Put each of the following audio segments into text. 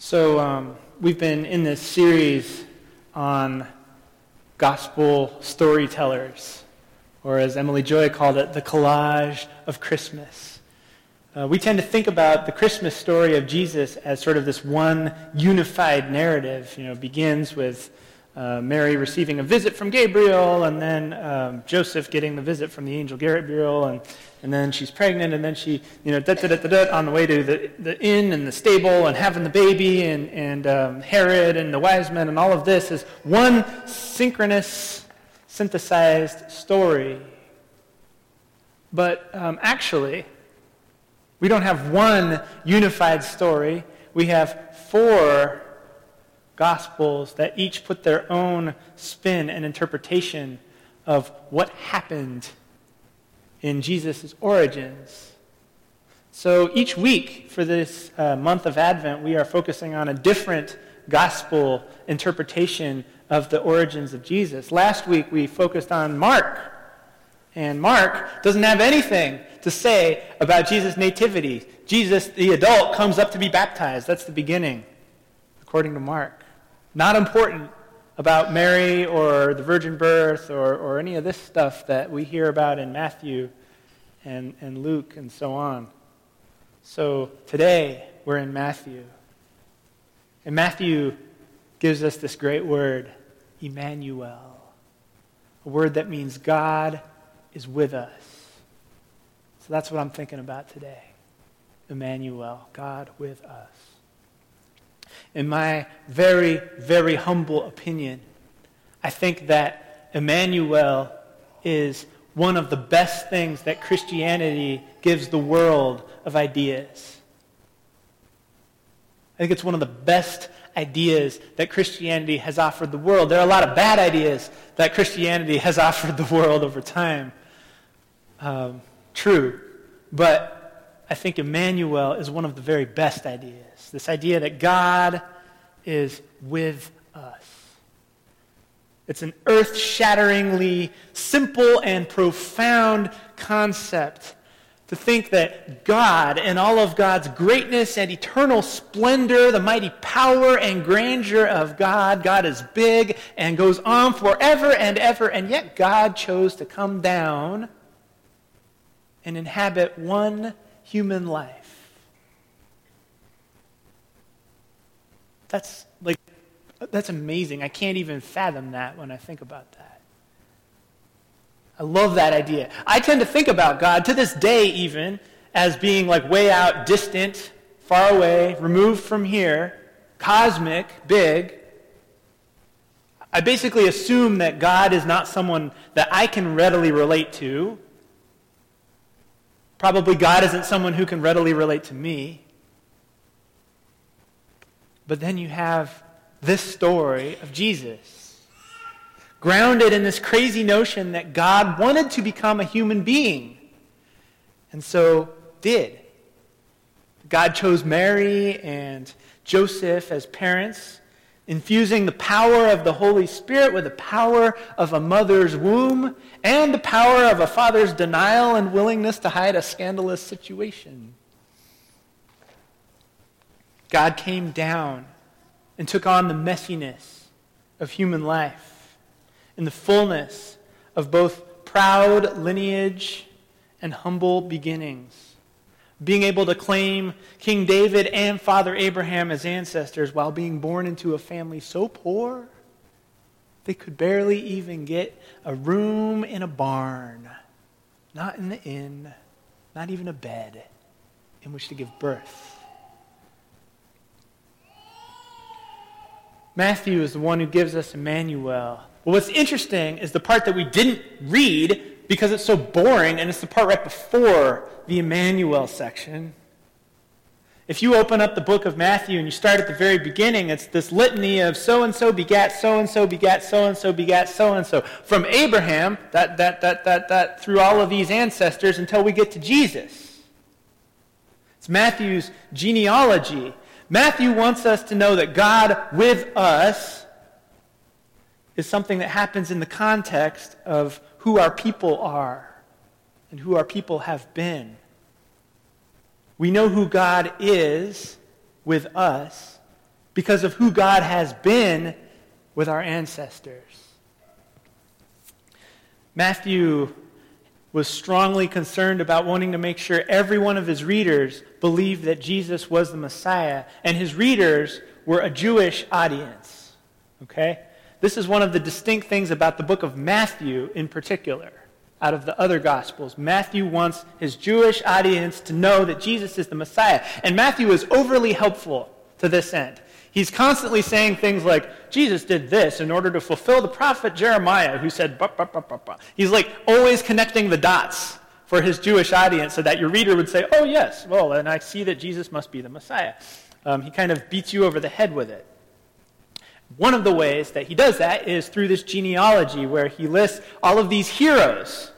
So, um, we've been in this series on gospel storytellers, or as Emily Joy called it, the collage of Christmas. Uh, we tend to think about the Christmas story of Jesus as sort of this one unified narrative. You know, begins with uh, Mary receiving a visit from Gabriel, and then um, Joseph getting the visit from the angel Gabriel, and, and then she's pregnant, and then she, you know, da, da, da, da, da, on the way to the, the inn and the stable and having the baby, and, and um, Herod and the wise men, and all of this is one synchronous, synthesized story. But um, actually, we don't have one unified story. We have four Gospels that each put their own spin and interpretation of what happened in Jesus' origins. So each week for this uh, month of Advent, we are focusing on a different gospel interpretation of the origins of Jesus. Last week, we focused on Mark. And Mark doesn't have anything to say about Jesus' nativity. Jesus, the adult, comes up to be baptized. That's the beginning, according to Mark not important about Mary or the virgin birth or, or any of this stuff that we hear about in Matthew and, and Luke and so on. So today we're in Matthew. And Matthew gives us this great word, Emmanuel, a word that means God is with us. So that's what I'm thinking about today. Emmanuel, God with us in my very, very humble opinion, I think that Emmanuel is one of the best things that Christianity gives the world of ideas. I think it's one of the best ideas that Christianity has offered the world. There are a lot of bad ideas that Christianity has offered the world over time. Um, true. But I think Emmanuel is one of the very best ideas. This idea that God is with us. It's an earth shatteringly simple and profound concept to think that God and all of God's greatness and eternal splendor, the mighty power and grandeur of God, God is big and goes on forever and ever, and yet God chose to come down and inhabit one human life. That's like that's amazing. I can't even fathom that when I think about that. I love that idea. I tend to think about God to this day even as being like way out, distant, far away, removed from here, cosmic, big. I basically assume that God is not someone that I can readily relate to. Probably God isn't someone who can readily relate to me. But then you have this story of Jesus, grounded in this crazy notion that God wanted to become a human being, and so did. God chose Mary and Joseph as parents, infusing the power of the Holy Spirit with the power of a mother's womb and the power of a father's denial and willingness to hide a scandalous situation. God came down and took on the messiness of human life in the fullness of both proud lineage and humble beginnings. Being able to claim King David and Father Abraham as ancestors while being born into a family so poor they could barely even get a room in a barn, not in the inn, not even a bed in which to give birth. Matthew is the one who gives us Emmanuel. Well, what's interesting is the part that we didn't read because it's so boring, and it's the part right before the Emmanuel section. If you open up the book of Matthew and you start at the very beginning, it's this litany of so and so begat, so and so begat, so and so begat, so and so. From Abraham, that, that, that, that, that, through all of these ancestors until we get to Jesus. It's Matthew's genealogy. Matthew wants us to know that God with us is something that happens in the context of who our people are and who our people have been. We know who God is with us because of who God has been with our ancestors. Matthew was strongly concerned about wanting to make sure every one of his readers believed that Jesus was the Messiah, and his readers were a Jewish audience. Okay? This is one of the distinct things about the book of Matthew in particular, out of the other Gospels. Matthew wants his Jewish audience to know that Jesus is the Messiah. And Matthew is overly helpful to this end. He's constantly saying things like, Jesus did this in order to fulfill the prophet Jeremiah, who said, bah, bah, bah, He's like always connecting the dots for his Jewish audience so that your reader would say, oh, yes, well, and I see that Jesus must be the Messiah. Um, he kind of beats you over the head with it. One of the ways that he does that is through this genealogy where he lists all of these heroes.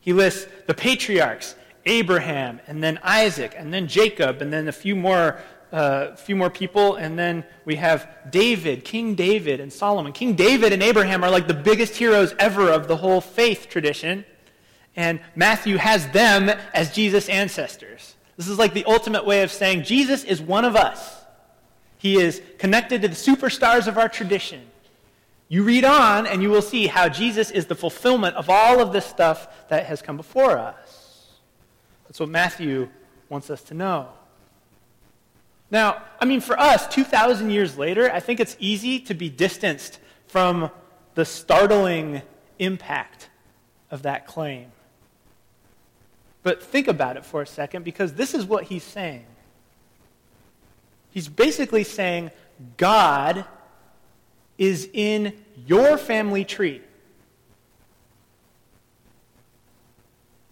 He lists the patriarchs, Abraham, and then Isaac, and then Jacob, and then a few more, uh, few more people, and then we have David, King David, and Solomon. King David and Abraham are like the biggest heroes ever of the whole faith tradition, and Matthew has them as Jesus' ancestors. This is like the ultimate way of saying Jesus is one of us. He is connected to the superstars of our tradition. You read on, and you will see how Jesus is the fulfillment of all of this stuff that has come before us. That's what Matthew wants us to know. Now, I mean, for us, 2,000 years later, I think it's easy to be distanced from the startling impact of that claim. But think about it for a second, because this is what he's saying. He's basically saying God is in your family tree.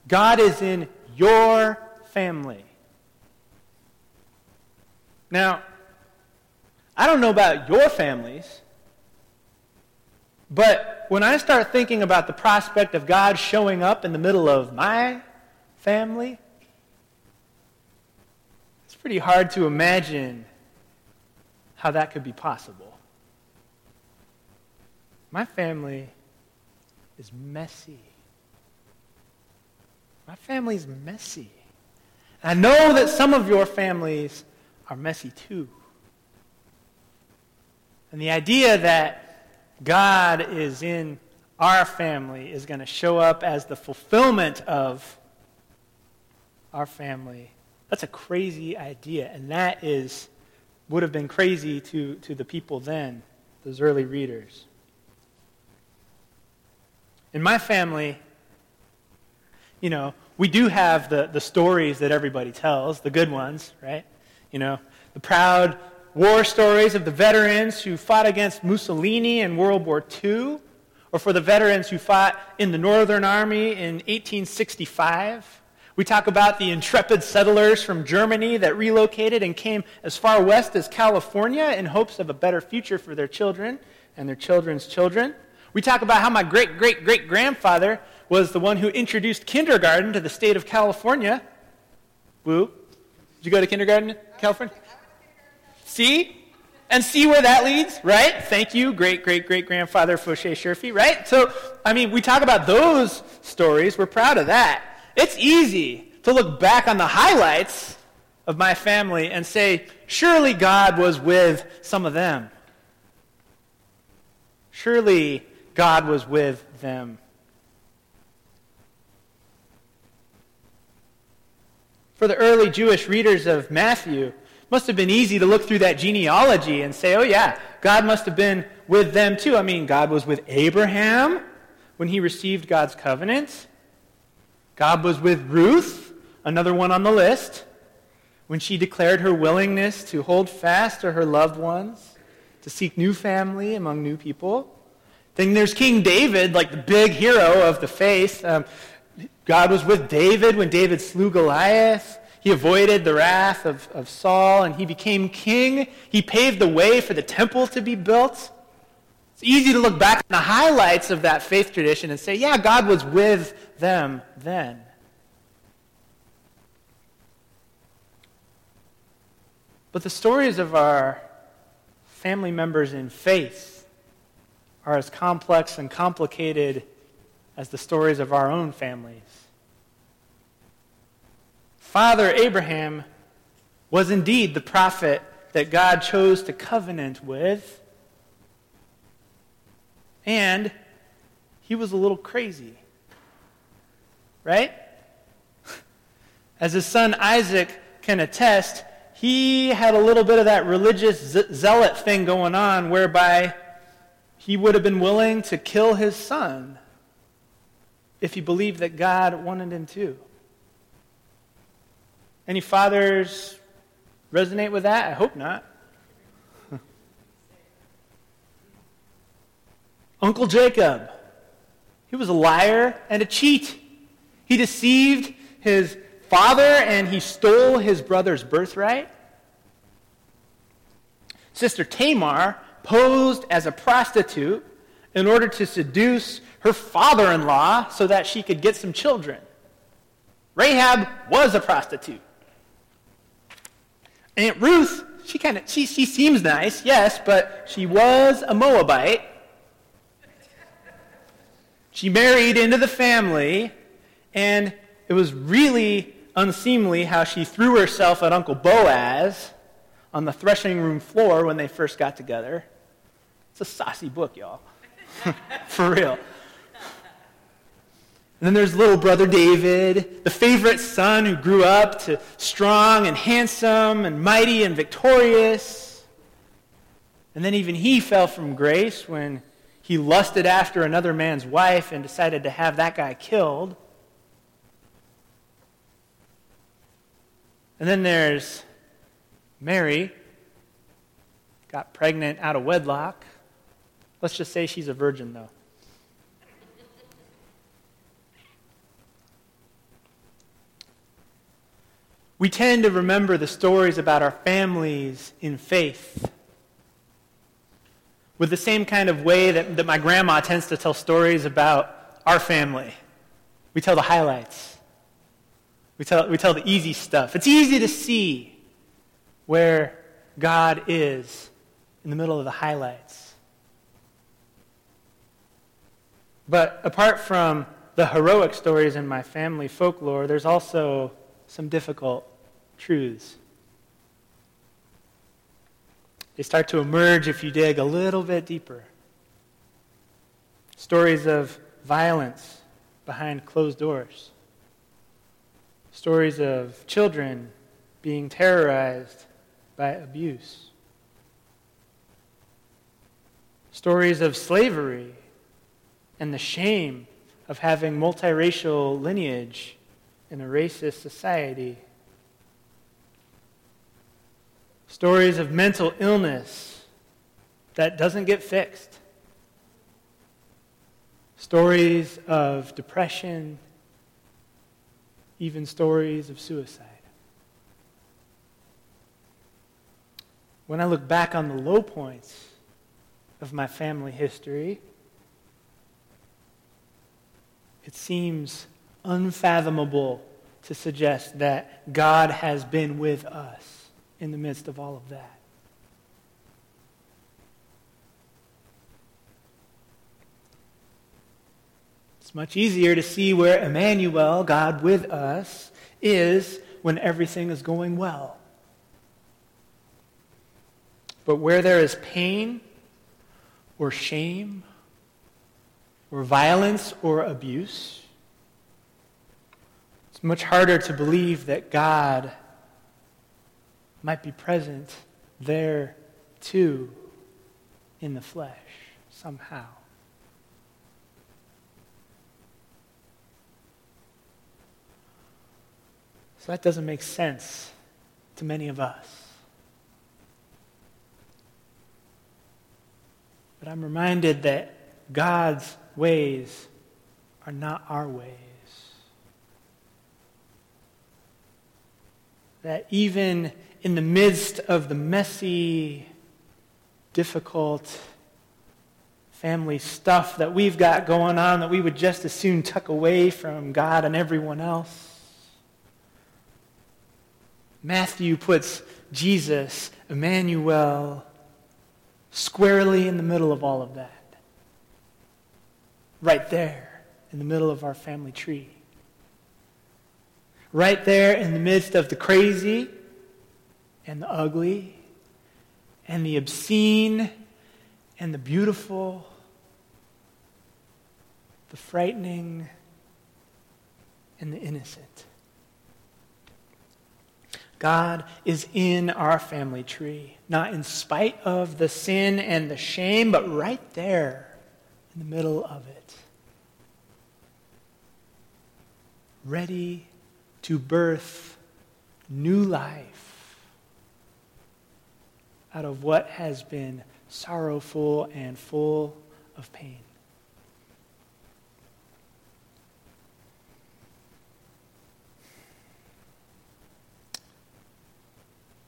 God is in your family. Now, I don't know about your families, but when I start thinking about the prospect of God showing up in the middle of my family, it's pretty hard to imagine how that could be possible. My family is messy. My family's messy. I know that some of your families are messy too. And the idea that God is in our family is going to show up as the fulfillment of our family, that's a crazy idea. And that is would have been crazy to, to the people then, those early readers. In my family, you know, we do have the, the stories that everybody tells, the good ones, right? You know, the proud war stories of the veterans who fought against Mussolini in World War II, or for the veterans who fought in the Northern Army in 1865. We talk about the intrepid settlers from Germany that relocated and came as far west as California in hopes of a better future for their children and their children's children. We talk about how my great great great grandfather was the one who introduced kindergarten to the state of California. Woo. Did you go to kindergarten in California? See? And see where that leads, right? Thank you, great great great grandfather Foshe Sherfy, right? So, I mean, we talk about those stories. We're proud of that. It's easy to look back on the highlights of my family and say, surely God was with some of them. Surely God was with them. For the early Jewish readers of Matthew, it must have been easy to look through that genealogy and say, oh, yeah, God must have been with them too. I mean, God was with Abraham when he received God's covenant. God was with Ruth, another one on the list, when she declared her willingness to hold fast to her loved ones, to seek new family among new people. Then there's King David, like the big hero of the faith. Um, God was with David when David slew Goliath. He avoided the wrath of, of Saul and he became king. He paved the way for the temple to be built. It's easy to look back on the highlights of that faith tradition and say, yeah, God was with them then. But the stories of our family members in faith are as complex and complicated as the stories of our own families. Father Abraham was indeed the prophet that God chose to covenant with. And he was a little crazy. Right? As his son Isaac can attest, he had a little bit of that religious zealot thing going on whereby he would have been willing to kill his son if he believed that God wanted him to. Any fathers resonate with that? I hope not. Uncle Jacob, he was a liar and a cheat. He deceived his father and he stole his brother's birthright. Sister Tamar posed as a prostitute in order to seduce her father in law so that she could get some children. Rahab was a prostitute. Aunt Ruth, she kind of she, she seems nice, yes, but she was a Moabite. She married into the family, and it was really unseemly how she threw herself at Uncle Boaz on the threshing room floor when they first got together. It's a saucy book, y'all. For real. And then there's little brother David, the favorite son who grew up to strong and handsome and mighty and victorious. And then even he fell from grace when he lusted after another man's wife and decided to have that guy killed. And then there's Mary, got pregnant out of wedlock. Let's just say she's a virgin, though. We tend to remember the stories about our families in faith with the same kind of way that, that my grandma tends to tell stories about our family. We tell the highlights, we tell, we tell the easy stuff. It's easy to see where God is in the middle of the highlights. But apart from the heroic stories in my family folklore, there's also some difficult truths. They start to emerge if you dig a little bit deeper. Stories of violence behind closed doors. Stories of children being terrorized by abuse. Stories of slavery and the shame of having multiracial lineage in a racist society. Stories of mental illness that doesn't get fixed. Stories of depression, even stories of suicide. When I look back on the low points of my family history, it seems unfathomable to suggest that God has been with us in the midst of all of that. It's much easier to see where Emmanuel, God with us, is when everything is going well. But where there is pain or shame or violence or abuse, it's much harder to believe that God might be present there too in the flesh somehow. So that doesn't make sense to many of us. But I'm reminded that God's ways are not our ways. That even in the midst of the messy, difficult family stuff that we've got going on that we would just as soon tuck away from God and everyone else. Matthew puts Jesus, Emmanuel, squarely in the middle of all of that. Right there, in the middle of our family tree. Right there in the midst of the crazy and the ugly, and the obscene and the beautiful, the frightening and the innocent. God is in our family tree, not in spite of the sin and the shame, but right there in the middle of it. Ready to birth new life out of what has been sorrowful and full of pain.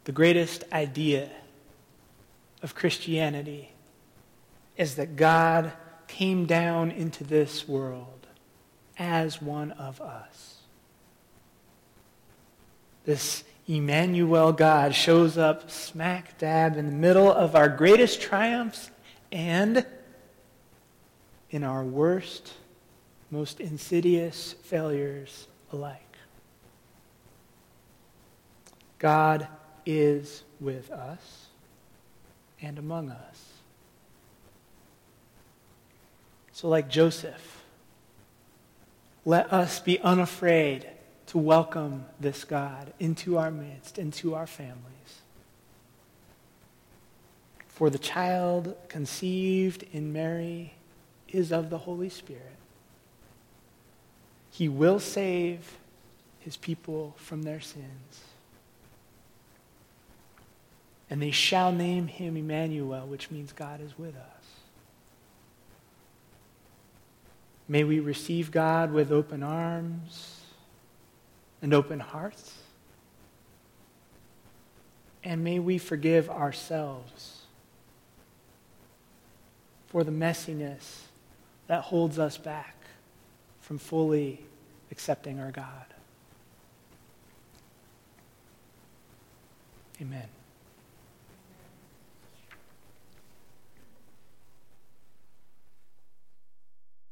The greatest idea of Christianity is that God came down into this world as one of us. This Emmanuel God shows up smack dab in the middle of our greatest triumphs and in our worst, most insidious failures alike. God is with us and among us. So, like Joseph, let us be unafraid to welcome this God into our midst, into our families. For the child conceived in Mary is of the Holy Spirit. He will save his people from their sins. And they shall name him Emmanuel, which means God is with us. May we receive God with open arms and open hearts. And may we forgive ourselves for the messiness that holds us back from fully accepting our God. Amen.